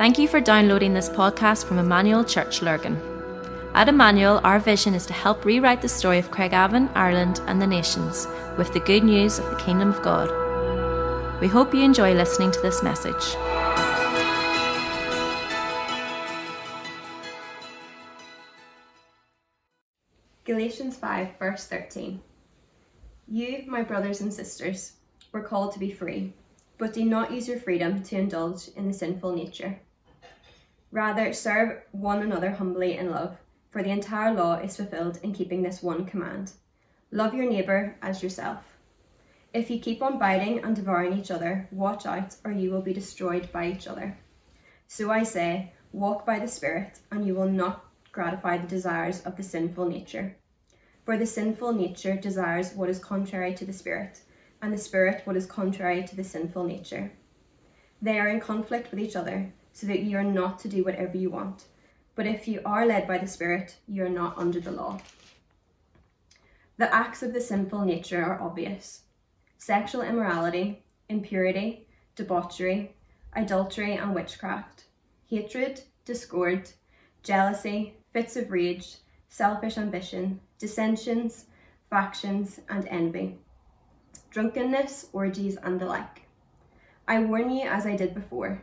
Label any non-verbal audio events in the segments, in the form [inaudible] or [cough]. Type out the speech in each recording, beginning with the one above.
Thank you for downloading this podcast from Emmanuel Church Lurgan. At Emmanuel, our vision is to help rewrite the story of Craigavon, Ireland, and the nations with the good news of the Kingdom of God. We hope you enjoy listening to this message. Galatians 5, verse 13. You, my brothers and sisters, were called to be free, but do not use your freedom to indulge in the sinful nature. Rather, serve one another humbly in love, for the entire law is fulfilled in keeping this one command love your neighbour as yourself. If you keep on biting and devouring each other, watch out, or you will be destroyed by each other. So I say, walk by the Spirit, and you will not gratify the desires of the sinful nature. For the sinful nature desires what is contrary to the Spirit, and the Spirit what is contrary to the sinful nature. They are in conflict with each other, so that you are not to do whatever you want. But if you are led by the Spirit, you are not under the law. The acts of the sinful nature are obvious sexual immorality, impurity, debauchery, adultery and witchcraft, hatred, discord, jealousy, fits of rage, selfish ambition, dissensions, factions, and envy, drunkenness, orgies, and the like. I warn you, as I did before,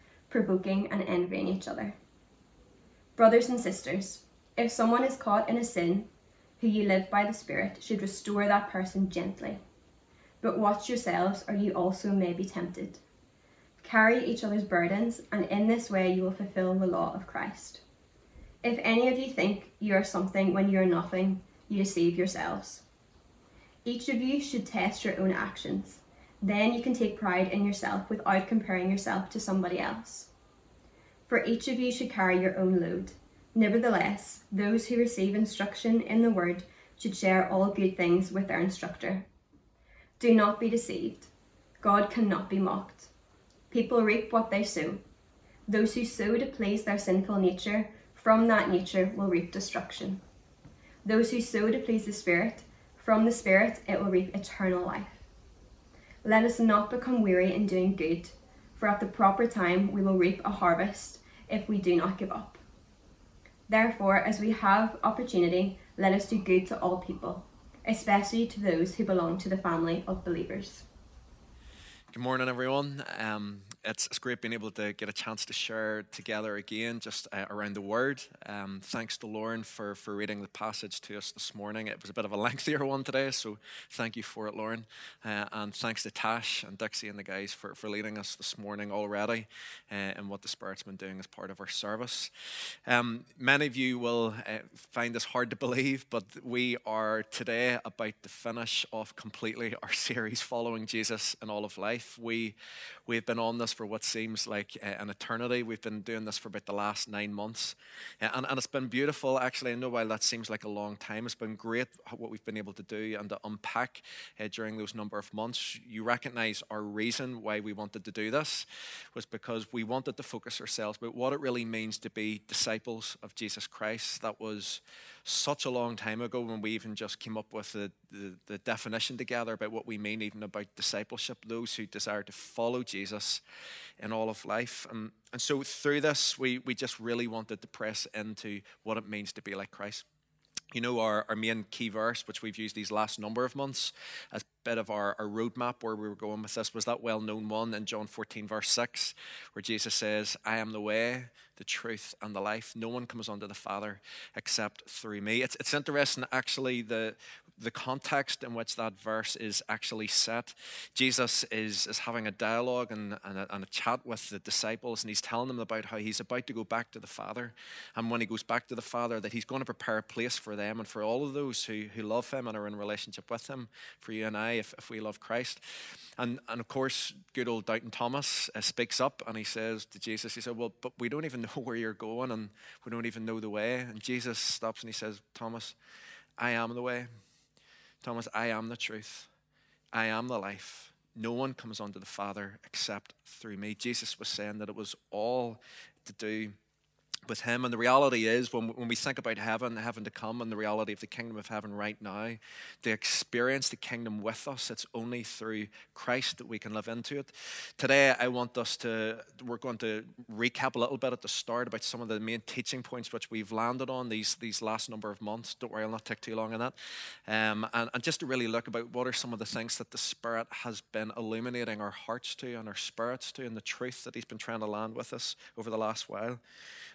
provoking, and envying each other. Brothers and sisters, if someone is caught in a sin, who you live by the Spirit should restore that person gently. But watch yourselves, or you also may be tempted. Carry each other's burdens, and in this way you will fulfill the law of Christ. If any of you think you are something when you are nothing, you deceive yourselves. Each of you should test your own actions. Then you can take pride in yourself without comparing yourself to somebody else. For each of you should carry your own load. Nevertheless, those who receive instruction in the word should share all good things with their instructor. Do not be deceived. God cannot be mocked. People reap what they sow. Those who sow to please their sinful nature, from that nature will reap destruction. Those who sow to please the Spirit, from the Spirit it will reap eternal life. Let us not become weary in doing good, for at the proper time we will reap a harvest if we do not give up. Therefore, as we have opportunity, let us do good to all people especially to those who belong to the family of believers. Good morning, everyone. Um, it's, it's great being able to get a chance to share together again just uh, around the Word. Um, thanks to Lauren for, for reading the passage to us this morning. It was a bit of a [laughs] lengthier one today, so thank you for it, Lauren. Uh, and thanks to Tash and Dixie and the guys for, for leading us this morning already uh, and what the Spirit's been doing as part of our service. Um, many of you will uh, find this hard to believe, but we are today about to finish off completely our [laughs] series following Jesus in all of life. We, we've been on this for what seems like uh, an eternity. We've been doing this for about the last nine months. Uh, and, and it's been beautiful, actually. I know while that seems like a long time, it's been great what we've been able to do and to unpack uh, during those number of months. You recognize our reason why we wanted to do this was because we wanted to focus ourselves about what it really means to be disciples of Jesus Christ. That was such a long time ago when we even just came up with the, the, the, definition together about what we mean even about discipleship, those who desire to follow Jesus in all of life. And, and so through this, we, we just really wanted to press into what it means to be like Christ you know, our, our main key verse, which we've used these last number of months as bit of our, our roadmap where we were going with this, was that well known one in John 14, verse 6, where Jesus says, I am the way, the truth, and the life. No one comes unto the Father except through me. It's, it's interesting, actually, the, the context in which that verse is actually set. Jesus is, is having a dialogue and, and, a, and a chat with the disciples, and he's telling them about how he's about to go back to the Father. And when he goes back to the Father, that he's going to prepare a place for them and for all of those who, who love him and are in relationship with him, for you and I. I if, if we love Christ? And, and of course, good old Doubting Thomas uh, speaks up and he says to Jesus, he said, Well, but we don't even [laughs] know where you're going and we don't even know the way. And Jesus stops and he says, Thomas, I am the way. Thomas, I am the truth. I am the life. No one comes unto the Father except through me. Jesus was saying that it was all to do with him. And the reality is, when, when we think about heaven, heaven to come, and the reality of the kingdom of heaven right now, to experience the kingdom with us, it's only through Christ that we can live into it. Today, I want us to, we're going to recap a little bit at the start about some of the main teaching points which we've landed on these, these last number of months. Don't worry, I'll not take too long on that. Um, and, and just to really look about what are some of the things that the Spirit has been illuminating our hearts to and our spirits to, and the truth that He's been trying to land with us over the last while.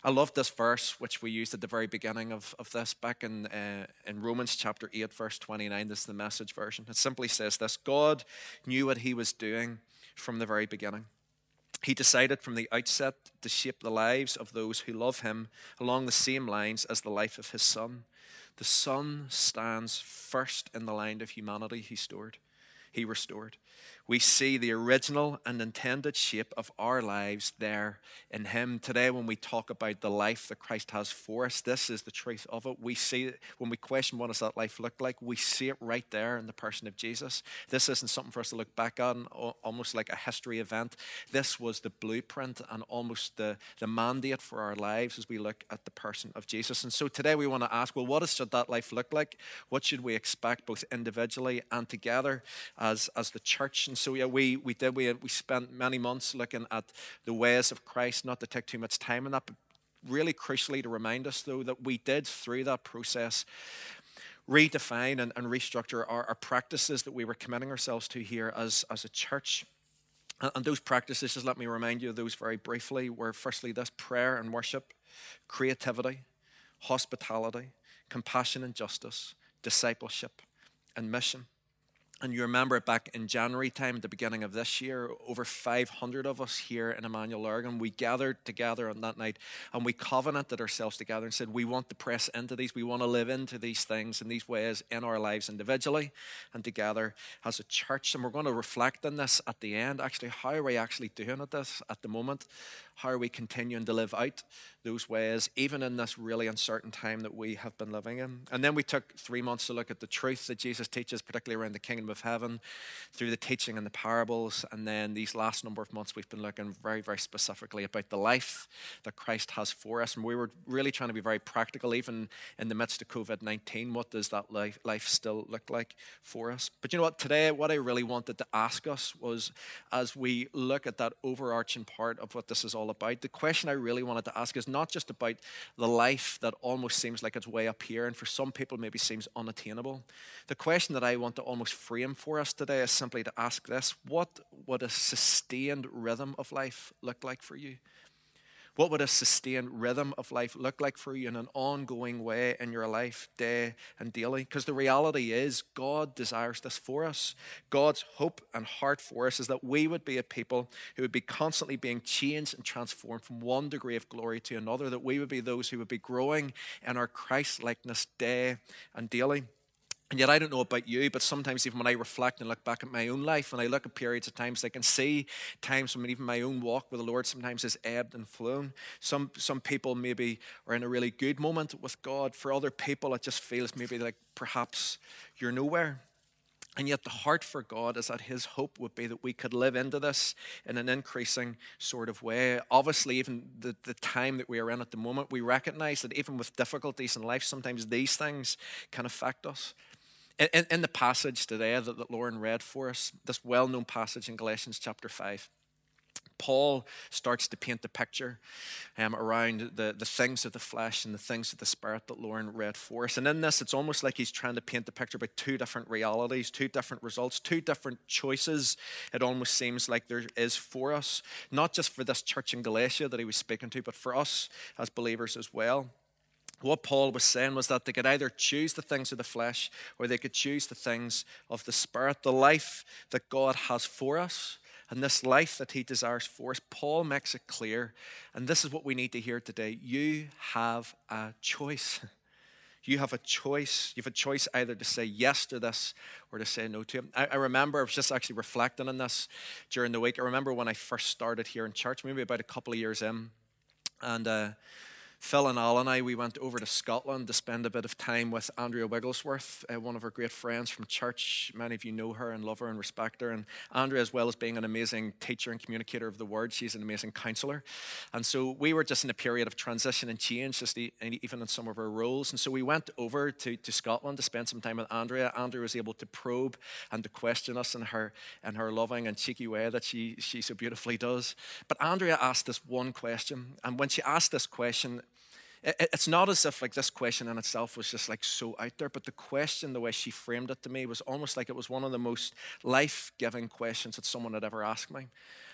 I love this verse, which we used at the very beginning of, of this, back in, uh, in Romans chapter 8, verse 29. This is the message version. It simply says this God knew what he was doing from the very beginning. He decided from the outset to shape the lives of those who love him along the same lines as the life of his son. The son stands first in the line of humanity he stored, he restored we see the original and intended shape of our lives there in Him. Today, when we talk about the life that Christ has for us, this is the truth of it. We see it when we question what does that life look like, we see it right there in the person of Jesus. This isn't something for us to look back on, almost like a history event. This was the blueprint and almost the, the mandate for our lives as we look at the person of Jesus. And so today we want to ask, well, what does that life look like? What should we expect both individually and together as, as the church? And so yeah, we, we did, we, we spent many months looking at the ways of Christ, not to take too much time on that, but really crucially to remind us, though, that we did through that process redefine and, and restructure our, our, practices that we were committing ourselves to here as, as a church. And, those practices, just let me remind you of those very briefly, were firstly this prayer and worship, creativity, hospitality, compassion and justice, discipleship, and mission. And you remember it back in January time, at the beginning of this year, over 500 of us here in Emmanuel Lurgan, we gathered together on that night and we covenanted ourselves together and said, we want to press into these, we want to live into these things in these ways in our lives individually and together as a church. And we're going to reflect on this at the end. Actually, how are we actually doing at this at the moment? How are we continuing to live out those ways, even in this really uncertain time that we have been living in? And then we took three months to look at the truth that Jesus teaches, particularly around the kingdom of heaven, through the teaching and the parables. And then these last number of months, we've been looking very, very specifically about the life that Christ has for us. And we were really trying to be very practical, even in the midst of COVID 19. What does that life, life still look like for us? But you know what? Today, what I really wanted to ask us was as we look at that overarching part of what this is all all about. The question I really wanted to ask is not just about the life that almost seems like it's way up here and for some people maybe seems unattainable. The question that I want to almost frame for us today is simply to ask this What would a sustained rhythm of life look like for you? What would a sustained rhythm of life look like for you in an ongoing way in your life, day and daily? Because the reality is, God desires this for us. God's hope and heart for us is that we would be a people who would be constantly being changed and transformed from one degree of glory to another, that we would be those who would be growing in our Christ likeness day and daily. And yet, I don't know about you, but sometimes even when I reflect and look back at my own life, and I look at periods of times, I can see times when even my own walk with the Lord sometimes has ebbed and flown. Some, some people maybe are in a really good moment with God. For other people, it just feels maybe like perhaps you're nowhere. And yet, the heart for God is that His hope would be that we could live into this in an increasing sort of way. Obviously, even the, the time that we are in at the moment, we recognize that even with difficulties in life, sometimes these things can affect us. In, in the passage today that, that Lauren read for us, this well known passage in Galatians chapter 5, Paul starts to paint the picture um, around the, the things of the flesh and the things of the spirit that Lauren read for us. And in this, it's almost like he's trying to paint the picture about two different realities, two different results, two different choices. It almost seems like there is for us, not just for this church in Galatia that he was speaking to, but for us as believers as well what Paul was saying was that they could either choose the things of the flesh or they could choose the things of the spirit, the life that God has for us. And this life that he desires for us, Paul makes it clear. And this is what we need to hear today. You have a choice. [laughs] You have a choice. You have a choice either to say yes to this or to say no to it. I, I remember I was just actually reflecting on this during the week. I remember when I first started here in church, maybe about a couple of years in, and uh, Phil and Al and I, we went over to Scotland to spend a bit of time with Andrea Wigglesworth, uh, one of our great friends from church. Many of you know her and love her and respect her. And Andrea, as well as being an amazing teacher and communicator of the word, she's an amazing counselor. And so we were just in a period of transition and change, just even in some of our roles. And so we went over to, to Scotland to spend some time with Andrea. Andrea was able to probe and to question us in her, in her loving and cheeky way that she, she so beautifully does. But Andrea asked this one question. And when she asked this question, it's not as if like this question in itself was just like so out there, but the question, the way she framed it to me, was almost like it was one of the most life-giving questions that someone had ever asked me.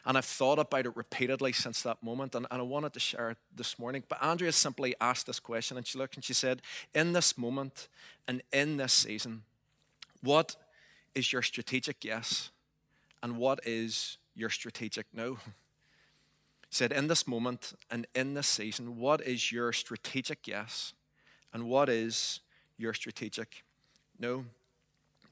And I've thought about it repeatedly since that moment, and, and I wanted to share it this morning. But Andrea simply asked this question, and she looked and she said, In this moment and in this season, what is your strategic yes? And what is your strategic no? [laughs] said, In this moment and in this season, what is your strategic yes? And what is your strategic no?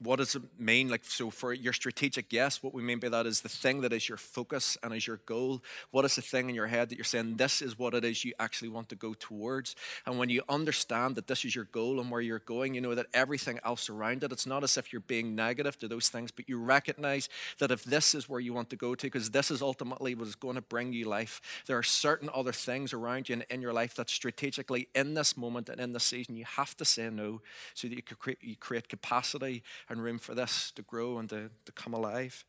What does it mean? Like, so for your strategic yes, what we mean by that is the thing that is your focus and is your goal. What is the thing in your head that you're saying, this is what it is you actually want to go towards? And when you understand that this is your goal and where you're going, you know that everything else around it, it's not as if you're being negative to those things, but you recognize that if this is where you want to go to, because this is ultimately what is going to bring you life, there are certain other things around you and in your life that strategically in this moment and in this season, you have to say no so that you, create, you create capacity and room for this to grow and to, to come alive.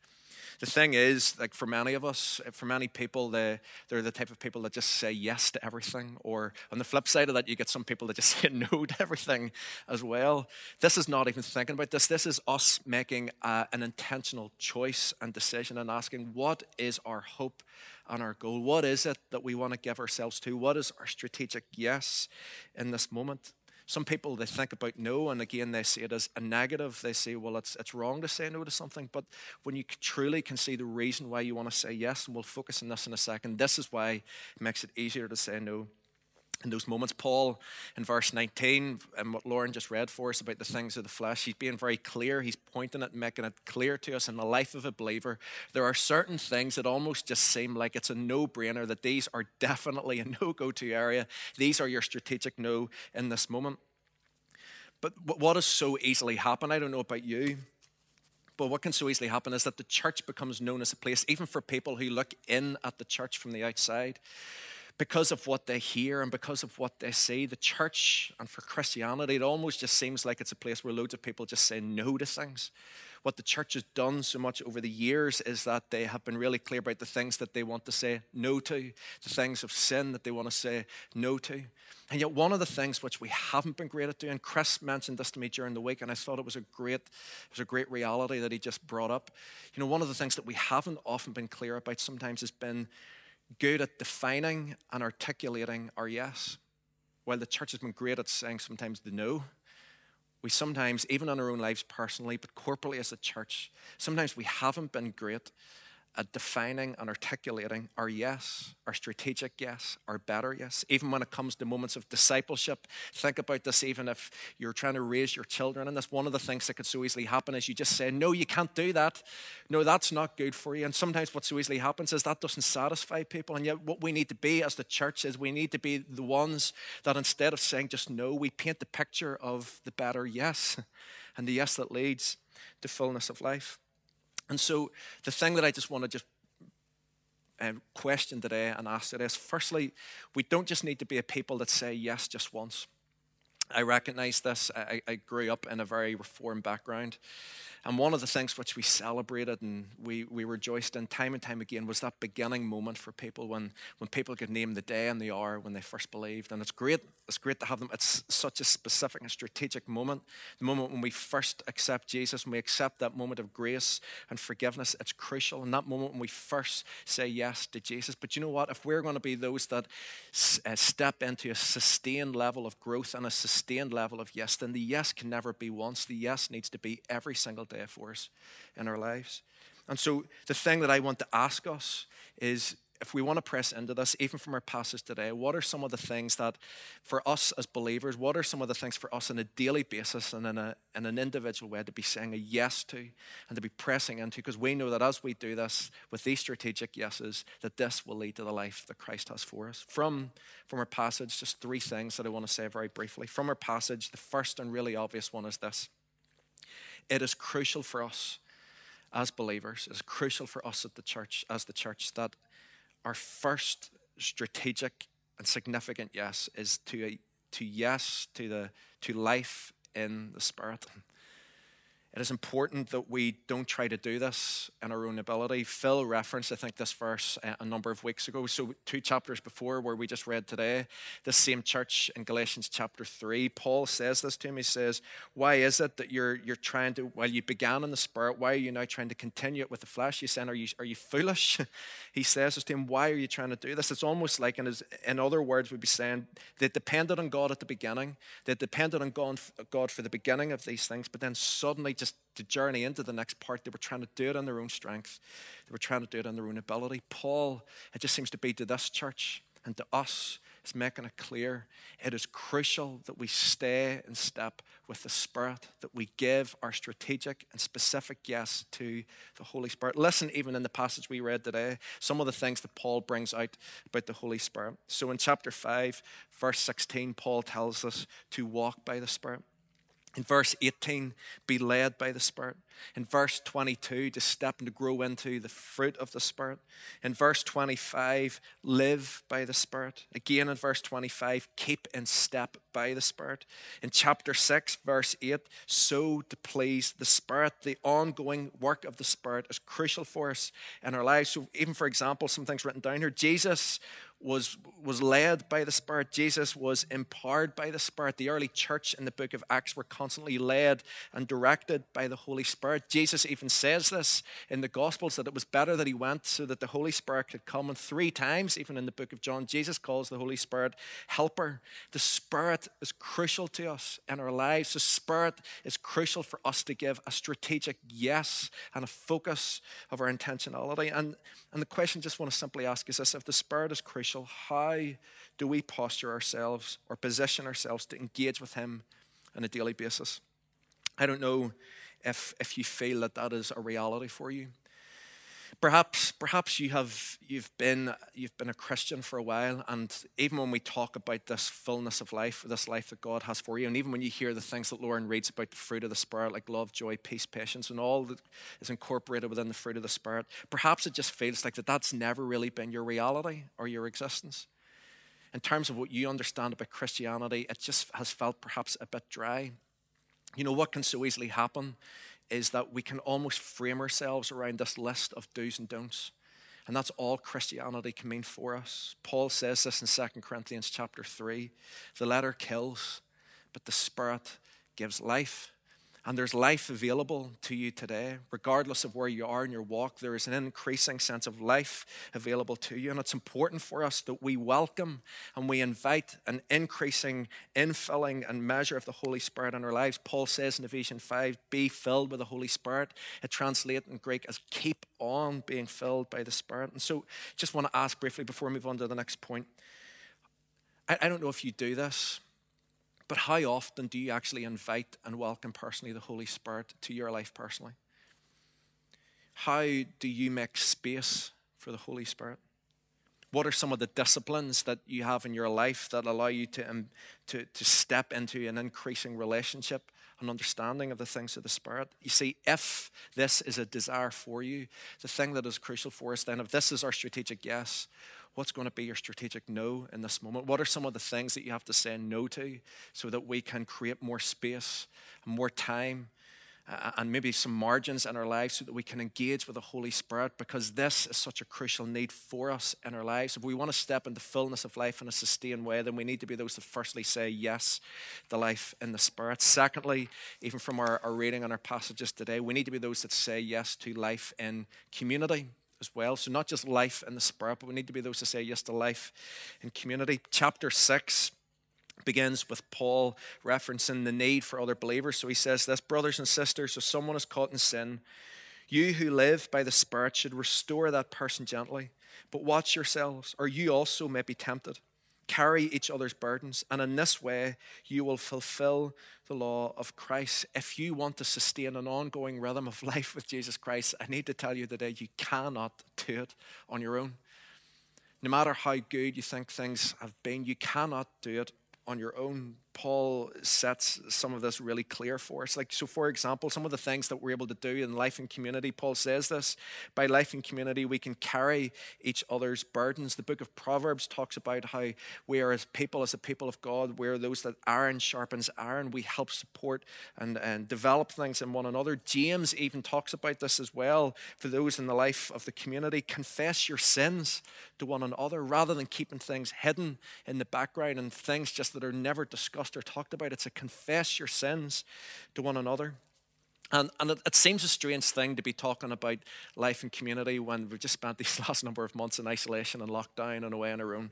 The thing is, like for many of us, for many people, they, they're the type of people that just say yes to everything. Or on the flip side of that, you get some people that just [laughs] say no to everything as well. This is not even thinking about this. This is us making uh, an intentional choice and decision and asking, what is our hope and our goal? What is it that we want to give ourselves to? What is our strategic yes in this moment? Some people they think about no, and again they see it as a negative. They say, well, it's it's wrong to say no to something. But when you truly can see the reason why you want to say yes, and we'll focus on this in a second. This is why it makes it easier to say no in those moments. Paul, in verse 19, and what Lauren just read for us about the things of the flesh, he's being very clear. He's pointing it, making it clear to us in the life of a believer. There are certain things that almost just seem like it's a no brainer, that these are definitely a no go to area. These are your strategic no in this moment. But what has so easily happened, I don't know about you, but what can so easily happen is that the church becomes known as a place, even for people who look in at the church from the outside, because of what they hear and because of what they see, the church and for Christianity, it almost just seems like it's a place where loads of people just say no to things. What the church has done so much over the years is that they have been really clear about the things that they want to say no to, the things of sin that they want to say no to. And yet, one of the things which we haven't been great at doing, Chris mentioned this to me during the week, and I thought it was a great, it was a great reality that he just brought up. You know, one of the things that we haven't often been clear about sometimes has been good at defining and articulating our yes, while the church has been great at saying sometimes the no. We sometimes, even in our own lives personally, but corporately as a church, sometimes we haven't been great at defining and articulating our yes, our strategic yes, our better yes. Even when it comes to moments of discipleship, think about this even if you're trying to raise your children. And that's one of the things that could so easily happen is you just say, No, you can't do that. No, that's not good for you. And sometimes what so easily happens is that doesn't satisfy people. And yet, what we need to be as the church is we need to be the ones that instead of saying just no, we paint the picture of the better yes [laughs] and the yes that leads to fullness of life. And so the thing that I just want to just uh, question today and ask today is firstly, we don't just need to be a people that say yes just once. I recognize this. I, I grew up in a very reformed background. And one of the things which we celebrated and we, we rejoiced in time and time again was that beginning moment for people when, when people could name the day and the hour when they first believed. And it's great, it's great to have them. It's such a specific and strategic moment. The moment when we first accept Jesus, when we accept that moment of grace and forgiveness, it's crucial. And that moment when we first say yes to Jesus. But you know what? If we're going to be those that uh, step into a sustained level of growth and a sustained level of yes, then the yes can never be once. The yes needs to be every single day for us in our lives. And so the thing that I want to ask us is if we want to press into this, even from our passage today, what are some of the things that for us as believers, what are some of the things for us on a daily basis and in, a, in an individual way to be saying a yes to and to be pressing into? Because we know that as we do this with these strategic yeses, that this will lead to the life that Christ has for us. From, from our passage, just three things that I want to say very briefly. From our passage, the first and really obvious one is this it is crucial for us as believers, it's crucial for us at the church, as the church, that our first strategic and significant yes is to, to yes to, the, to life in the Spirit. It is important that we don't try to do this in our own ability. Phil referenced, I think, this verse uh, a number of weeks ago. So, two chapters before, where we just read today, this same church in Galatians chapter 3, Paul says this to him. He says, Why is it that you're, you're trying to, while you began in the Spirit, why are you now trying to continue it with the flesh? He's saying, Are you, are you foolish? [laughs] he says this to him, Why are you trying to do this? It's almost like, in, his, in other words, we'd be saying, they depended on God at the beginning, they depended on God, God for the beginning of these things, but then suddenly, just to journey into the next part. They were trying to do it on their own strength, they were trying to do it on their own ability. Paul, it just seems to be to this church and to us, is making it clear it is crucial that we stay in step with the Spirit, that we give our strategic and specific yes to the Holy Spirit. Listen, even in the passage we read today, some of the things that Paul brings out about the Holy Spirit. So in chapter 5, verse 16, Paul tells us to walk by the Spirit. In verse 18, be led by the Spirit. In verse 22, to step and to grow into the fruit of the Spirit. In verse 25, live by the Spirit. Again in verse 25, keep in step by the Spirit. In chapter 6, verse 8, sow to please the Spirit. The ongoing work of the Spirit is crucial for us in our lives. So, even for example, some things written down here Jesus was, was led by the Spirit. Jesus was empowered by the Spirit. The early church in the book of Acts were constantly led and directed by the Holy Spirit. Jesus even says this in the Gospels that it was better that he went so that the Holy Spirit could come. And three times, even in the book of John, Jesus calls the Holy Spirit helper. The Spirit is crucial to us in our lives. The Spirit is crucial for us to give a strategic yes and a focus of our intentionality. And, and the question I just want to simply ask is this if the Spirit is crucial, crucial. How do we posture ourselves or position ourselves to engage with Him on a daily basis? I don't know if, if you feel that that is a reality for you. Perhaps, perhaps you have you've been you've been a Christian for a while, and even when we talk about this fullness of life, this life that God has for you, and even when you hear the things that Lauren reads about the fruit of the Spirit, like love, joy, peace, patience, and all that is incorporated within the fruit of the Spirit, perhaps it just feels like that that's never really been your reality or your existence. In terms of what you understand about Christianity, it just has felt perhaps a bit dry. You know what can so easily happen is that we can almost frame ourselves around this list of do's and don'ts. And that's all Christianity can mean for us. Paul says this in 2 Corinthians chapter 3. The letter kills, but the spirit gives life. And there's life available to you today. Regardless of where you are in your walk, there is an increasing sense of life available to you. And it's important for us that we welcome and we invite an increasing infilling and measure of the Holy Spirit in our lives. Paul says in Ephesians 5 be filled with the Holy Spirit. It translates in Greek as keep on being filled by the Spirit. And so, just want to ask briefly before we move on to the next point. I, I don't know if you do this. But how often do you actually invite and welcome personally the Holy Spirit to your life personally? How do you make space for the Holy Spirit? What are some of the disciplines that you have in your life that allow you to, um, to, to step into an increasing relationship and understanding of the things of the Spirit? You see, if this is a desire for you, the thing that is crucial for us then, if this is our strategic yes, what's going to be your strategic no in this moment? What are some of the things that you have to say no to so that we can create more space more time and maybe some margins in our lives so that we can engage with the Holy Spirit because this is such a crucial need for us in our lives. If we want to step into fullness of life in a sustained way, then we need to be those that firstly say yes to life in the Spirit. Secondly, even from our, our reading and our passages today, we need to be those that say yes to life in community as well. So, not just life in the Spirit, but we need to be those to say yes to life in community. Chapter 6 begins with Paul referencing the need for other believers. So he says this Brothers and sisters, if someone is caught in sin, you who live by the Spirit should restore that person gently. But watch yourselves, or you also may be tempted. Carry each other's burdens, and in this way you will fulfill the law of Christ. If you want to sustain an ongoing rhythm of [laughs] life with Jesus Christ, I need to tell you today you cannot do it on your own. No matter how good you think things have been, you cannot do it on your own. Paul sets some of this really clear for us. Like, so for example, some of the things that we're able to do in life and community, Paul says this by life and community, we can carry each other's burdens. The book of Proverbs talks about how we are, as people, as a people of God, we're those that iron sharpens iron. We help support and, and develop things in one another. James even talks about this as well for those in the life of the community. Confess your sins to one another rather than keeping things hidden in the background and things just that are never discussed or talked about. It's a confess your sins to one another. And, and it, it, seems a strange thing to be talking about life and community when we've just spent [laughs] these last number of months in isolation and lockdown and away on our own.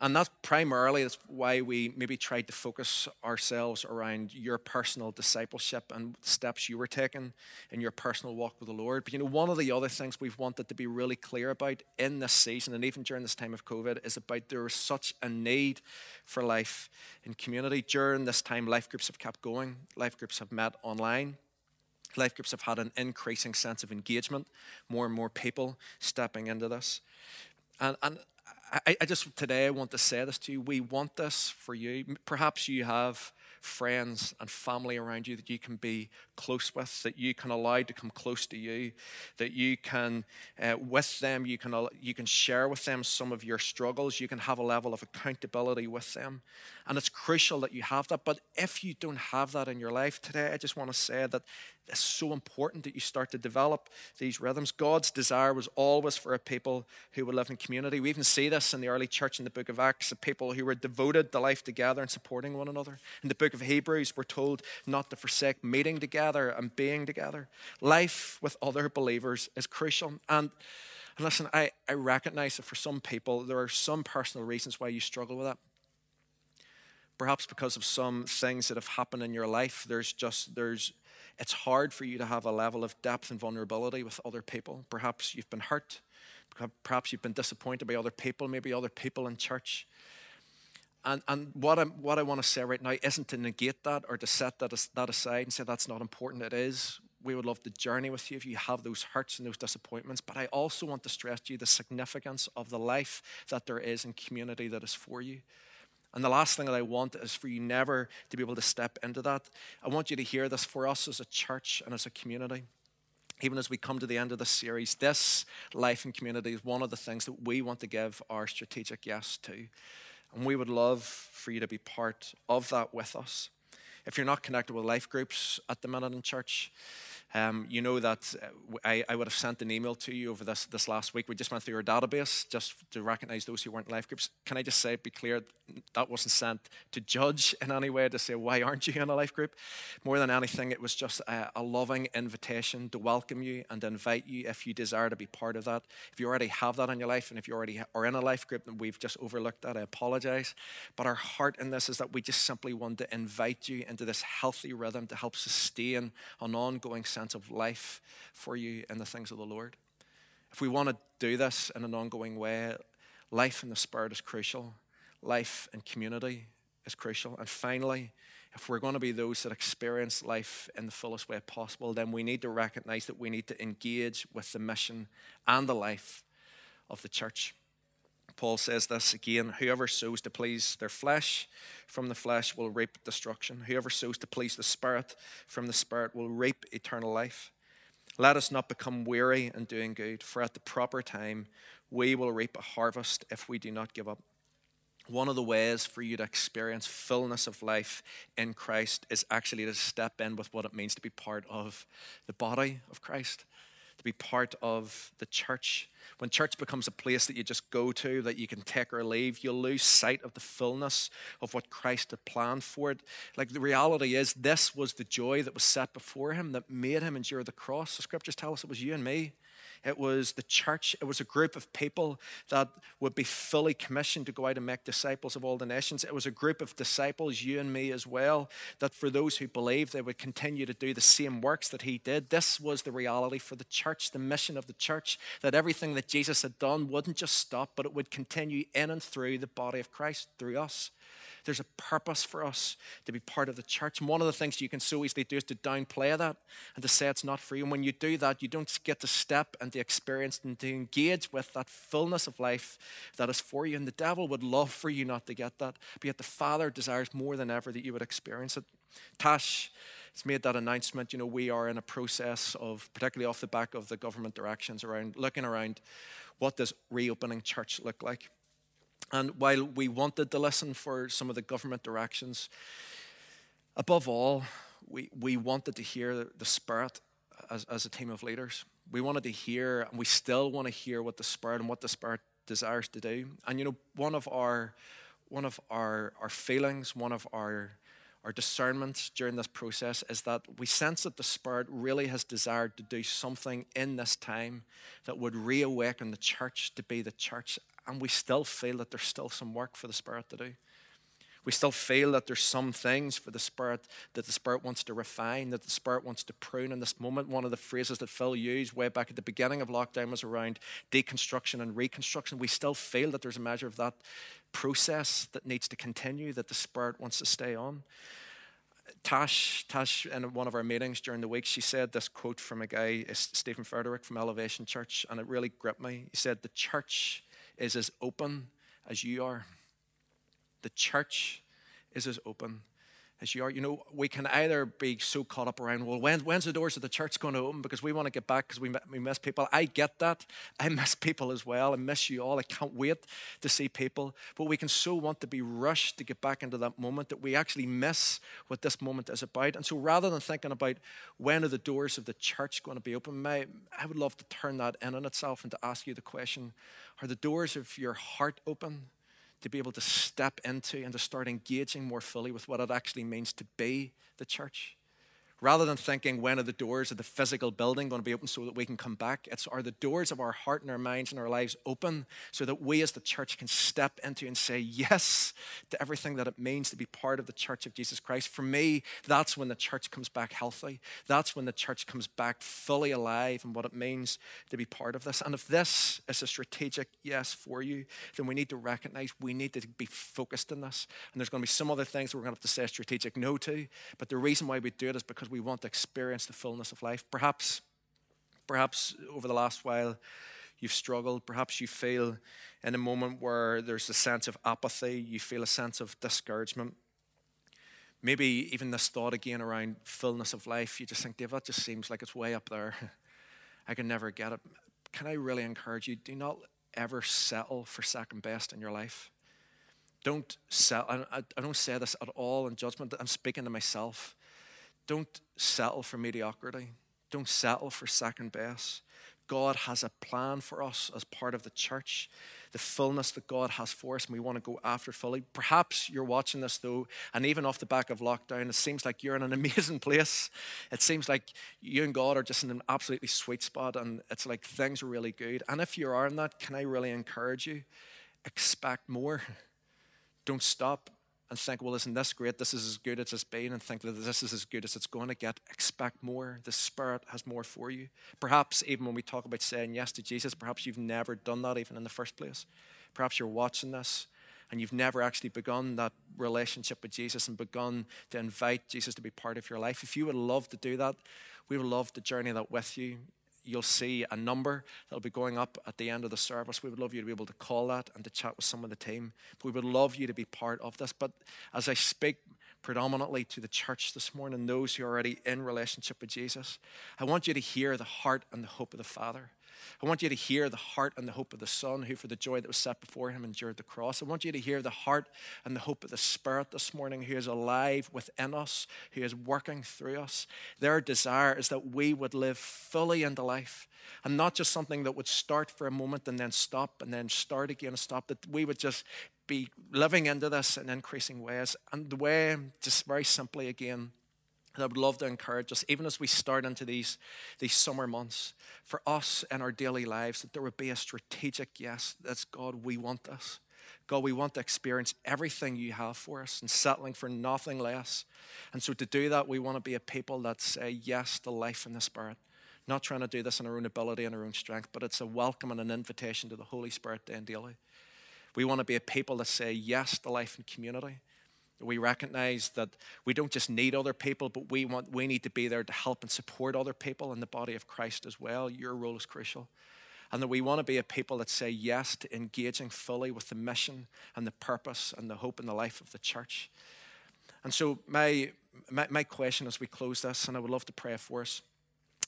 And that's primarily that's why we maybe tried to focus ourselves around your personal discipleship and steps you were taking in your personal walk with the Lord. But you know, one of the other things we've wanted to be really clear about in this season and even during this time of COVID is about there is such a need for life in community. During this time, life groups have kept going, life groups have met online. Life groups have had an increasing sense of engagement, more and more people stepping into this. And, and I, I just today I want to say this to you. We want this for you. Perhaps you have friends and family around you that you can be close with, that you can allow to come close to you, that you can, uh, with them, you can, you can share with them some of your struggles. You can have a level of accountability with them. And it's crucial that you have that. But if you don't have that in your life today, I just want to say that it's so important that you start to develop these rhythms. God's desire was always for a people who would live in community. We even see this in the early church in the book of Acts, of people who were devoted to life together and supporting one another. In the book of Hebrews, we're told not to forsake meeting together and being together. Life with other believers is crucial. And and listen, I, I recognize that for some people, there are some personal reasons why you struggle with that perhaps because of some things that have happened in your life there's just there's it's hard for you to have a level of depth and vulnerability with other people perhaps you've been hurt perhaps you've been disappointed by other people maybe other people in church and, and what, i what I want to say right now isn't to negate that or to set that, as, that aside and say that's not important. It is. We would love to journey with you if you have those hurts and those disappointments. But I also want to stress to you the significance of the life that there is in community that is for you. And the last thing that I want is for you never to be able to step into that. I want you to hear this for us as a church and as a community. Even as we come to the end of this series, this life and community is one of the things that we want to give our strategic yes to. And we would love for you to be part of that with us. If you're not connected with life groups at the minute in church, um, you know that uh, I, I, would have sent an email to you over this, this last week. We just went through our database just to recognize those who weren't life groups. Can I just say, be clear, that wasn't sent to judge in any way to say, why aren't you in a life group? More than anything, it was just a, a loving invitation to welcome you and invite you if you desire to be part of that. If you already have that in your life and if you already are in a life group and we've just overlooked that, I apologize. But our heart in this is that we just simply want to invite you into this healthy rhythm to help sustain an ongoing sense sense of life for you in the things of the Lord. If we want to do this in an ongoing way, life in the Spirit is crucial, life in community is crucial. And finally, if we're going to be those that experience life in the fullest way possible, then we need to recognize that we need to engage with the mission and the life of the church. Paul says this again whoever sows to please their flesh from the flesh will reap destruction. Whoever sows to please the Spirit from the Spirit will reap eternal life. Let us not become weary in doing good, for at the proper time we will reap a harvest if we do not give up. One of the ways for you to experience fullness of life in Christ is actually to step in with what it means to be part of the body of Christ to be part of the church. When church becomes a place that you just go to, that you can take or leave, you'll lose sight of the fullness of what Christ had planned for it. Like the reality is, this was the joy that was set before him that made him endure the cross. The scriptures tell us it was you and me. It was the church. It was a group of people that would be fully commissioned to go out and make disciples of all the nations. It was a group of disciples, you and me as well, that for those who believed, they would continue to do the same works that he did. This was the reality for the church, the mission of the church, that everything that Jesus had done wouldn't just stop, but it would continue in and through the body of Christ, through us. There's a purpose for us to be part of the church. And one of the things you can so easily do is to downplay that and to say it's not for you. And when you do that, you don't get to step and to experience and to engage with that fullness of life that is for you. And the devil would love for you not to get that. But yet the Father desires more than ever that you would experience it. Tash has made that announcement. You know, we are in a process of, particularly off the back of the government directions around looking around what does reopening church look like. And while we wanted to listen for some of the government directions, above all, we, we wanted to hear the Spirit as, as a team of leaders. We wanted to hear, and we still want to hear what the Spirit and what the Spirit desires to do. And you know, one of our one of our, our feelings, one of our our discernment during this process is that we sense that the Spirit really has desired to do something in this time that would reawaken the church to be the church and we still feel that there's still some work for the Spirit to do. We still feel that there's some things for the Spirit that the Spirit wants to refine, that the Spirit wants to prune in this moment. One of the phrases that Phil used way back at the beginning of lockdown was around deconstruction and reconstruction. We still feel that there's a measure of that process that needs to continue, that the Spirit wants to stay on. Tash, Tash, in one of our meetings during the week, she said this quote from a guy, uh, Steven Furtick from Elevation Church, and it really gripped me. He said, The church is as open as you are. The church is as open as you are. You know, we can either be so caught up around, well, when, when's the doors of the church going to open? Because we want to get back because we, we miss people. I get that. I miss [laughs] people as well. I miss you all. I can't wait to see people. But we can so want to be rushed to get back into that moment that we actually miss what this moment is about. And so rather than thinking about when are the doors of the church going to be open, I would love to turn that in on itself and to ask you the question are the doors of your heart open to be able to step into and to start engaging more fully with what it actually means to be the church? Rather than thinking, when are the doors of the physical building going to be open so that we can come back? It's are the doors of our heart and our minds and our lives open so that we as the church can step into and say yes to everything that it means to be part of the church of Jesus Christ? For me, that's when the church comes back healthy. That's when the church comes back fully alive and what it means to be part of this. And if this is a strategic yes for you, then we need to recognize we need to be focused in this. And there's going to be some other things we're going to have to say strategic no to. But the reason why we do it is because we want to experience the fullness of life. Perhaps, perhaps over the last while, you've struggled. Perhaps you feel in a moment where there's a sense of apathy, you feel a sense of discouragement. Maybe even this thought again around fullness of life, you just think, Dave, that just seems like it's way up there. [laughs] I can never get it. Can I really encourage you? Do not ever settle for second best in your life. Don't settle. I, I don't say this at all in judgment. I'm speaking to myself. Don't settle for mediocrity. Don't settle for second best. God has a plan for us as part of the church, the fullness that God has for us, and we want to go after fully. Perhaps you're watching this though, and even off the back of lockdown, it seems like you're in an [laughs] amazing place. It seems like you and God are just in an absolutely sweet spot, and it's like things are really good. And if you are in that, can I really encourage you? Expect more. [laughs] Don't stop and think, well, isn't this great? This is as good as it's been, and think that this is as good as it's going to get. Expect more. The Spirit has more for you. Perhaps even when we talk about saying yes to Jesus, perhaps you've never done that even in the first place. Perhaps you're watching this and you've never actually begun that relationship with Jesus and begun to invite Jesus to be part of your life. If you would love to do that, we would love to journey that with you you'll see a number that'll be going up at the end of the service. We would love you to be able to call that and to chat with some of the team. we would love you to be part of this. But as I speak predominantly to the church this morning, those who are already in relationship with Jesus, I want you to hear the heart and the hope of the Father. I want you to hear the heart and the hope of the Son, who for the joy that was set before him endured the cross. I want you to hear the heart and the hope of the Spirit this morning, who is alive within us, who is working through us. Their desire is that we would live fully into life and not just something that would start for a moment and then stop and then start again and stop, that we would just be living into this in increasing ways. And the way, just very simply again, I would love to encourage us, even as we start into these, these summer months, for us in our daily lives, that there would be a strategic yes, that's God, we want this. God, we want to experience everything you have for us and settling for nothing less. And so to do that, we want to be a people that say yes to life in the Spirit. Not trying to do this in our own ability and our own strength, but it's a welcome and an invitation to the Holy Spirit and daily. We want to be a people that say yes to life in community. We recognize that we don't just need other people, but we want we need to be there to help and support other people in the body of Christ as well. Your role is crucial. And that we want to be a people that say yes to engaging fully with the mission and the purpose and the hope and the life of the church. And so my my, my question as we close this, and I would love to pray for us.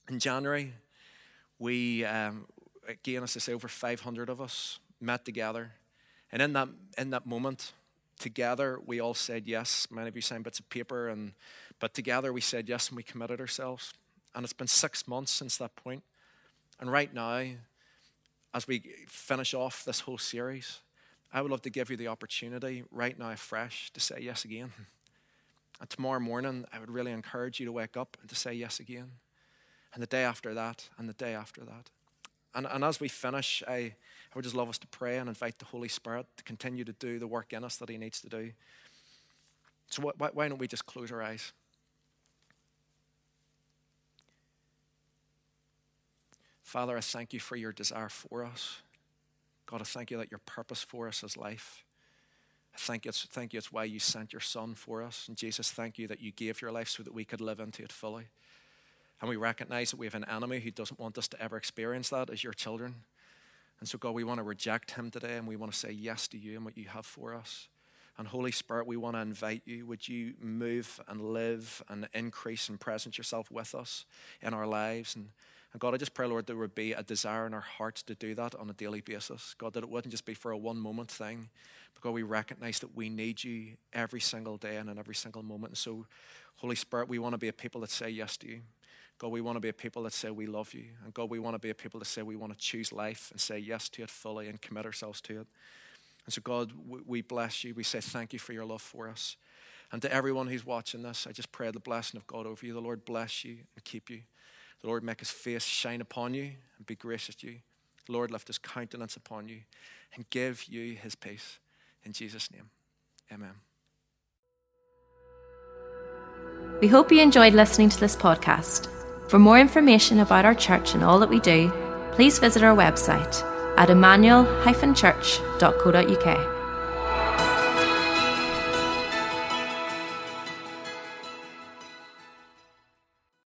In January, we um, again, as I say, over 500 of us met together, and in that in that moment, together we all said yes. Many of you signed bits of paper, and but together we said yes and we committed ourselves. And it's been six months since that point. And right now, as we finish off this whole series, I would love to give you the opportunity right now, fresh, to say yes again. [laughs] And tomorrow morning, I would really encourage you to wake up and to say yes again. And the day after that, and the day after that. And, and as we finish, I, I would just love us to pray and invite the Holy Spirit to continue to do the work in us that He needs to do. So, why, why don't we just close our eyes? Father, I thank you for your desire for us. God, I thank you that your purpose for us is life. I thank you, thank you it's why you sent your Son for us. And Jesus, thank you that you gave your life so that we could live into it fully. And we recognize that we have an enemy who doesn't want us to ever experience that as your children. And so, God, we want to reject him today and we want to say yes to you and what you have for us. And Holy Spirit, we want to invite you. Would you move and live and increase and present yourself with us in our lives? And, and God, I just pray, Lord, there would be a desire in our hearts to do that on a daily basis. God, that it wouldn't just be for a one moment thing, but God, we recognize that we need you every single day and in every single moment. And so, Holy Spirit, we want to be a people that say yes to you. God, we want to be a people that say we love you. And God, we want to be a people that say we want to choose life and say yes to it fully and commit ourselves to it. And so, God, we bless you. We say thank you for your love for us. And to everyone who's watching this, I just pray the blessing of God over you. The Lord bless you and keep you. The Lord make his face shine upon you and be gracious to you. The Lord lift his countenance upon you and give you his peace. In Jesus' name, amen. We hope you enjoyed listening to this podcast. For more information about our church and all that we do, please visit our website at emmanuel-church.co.uk.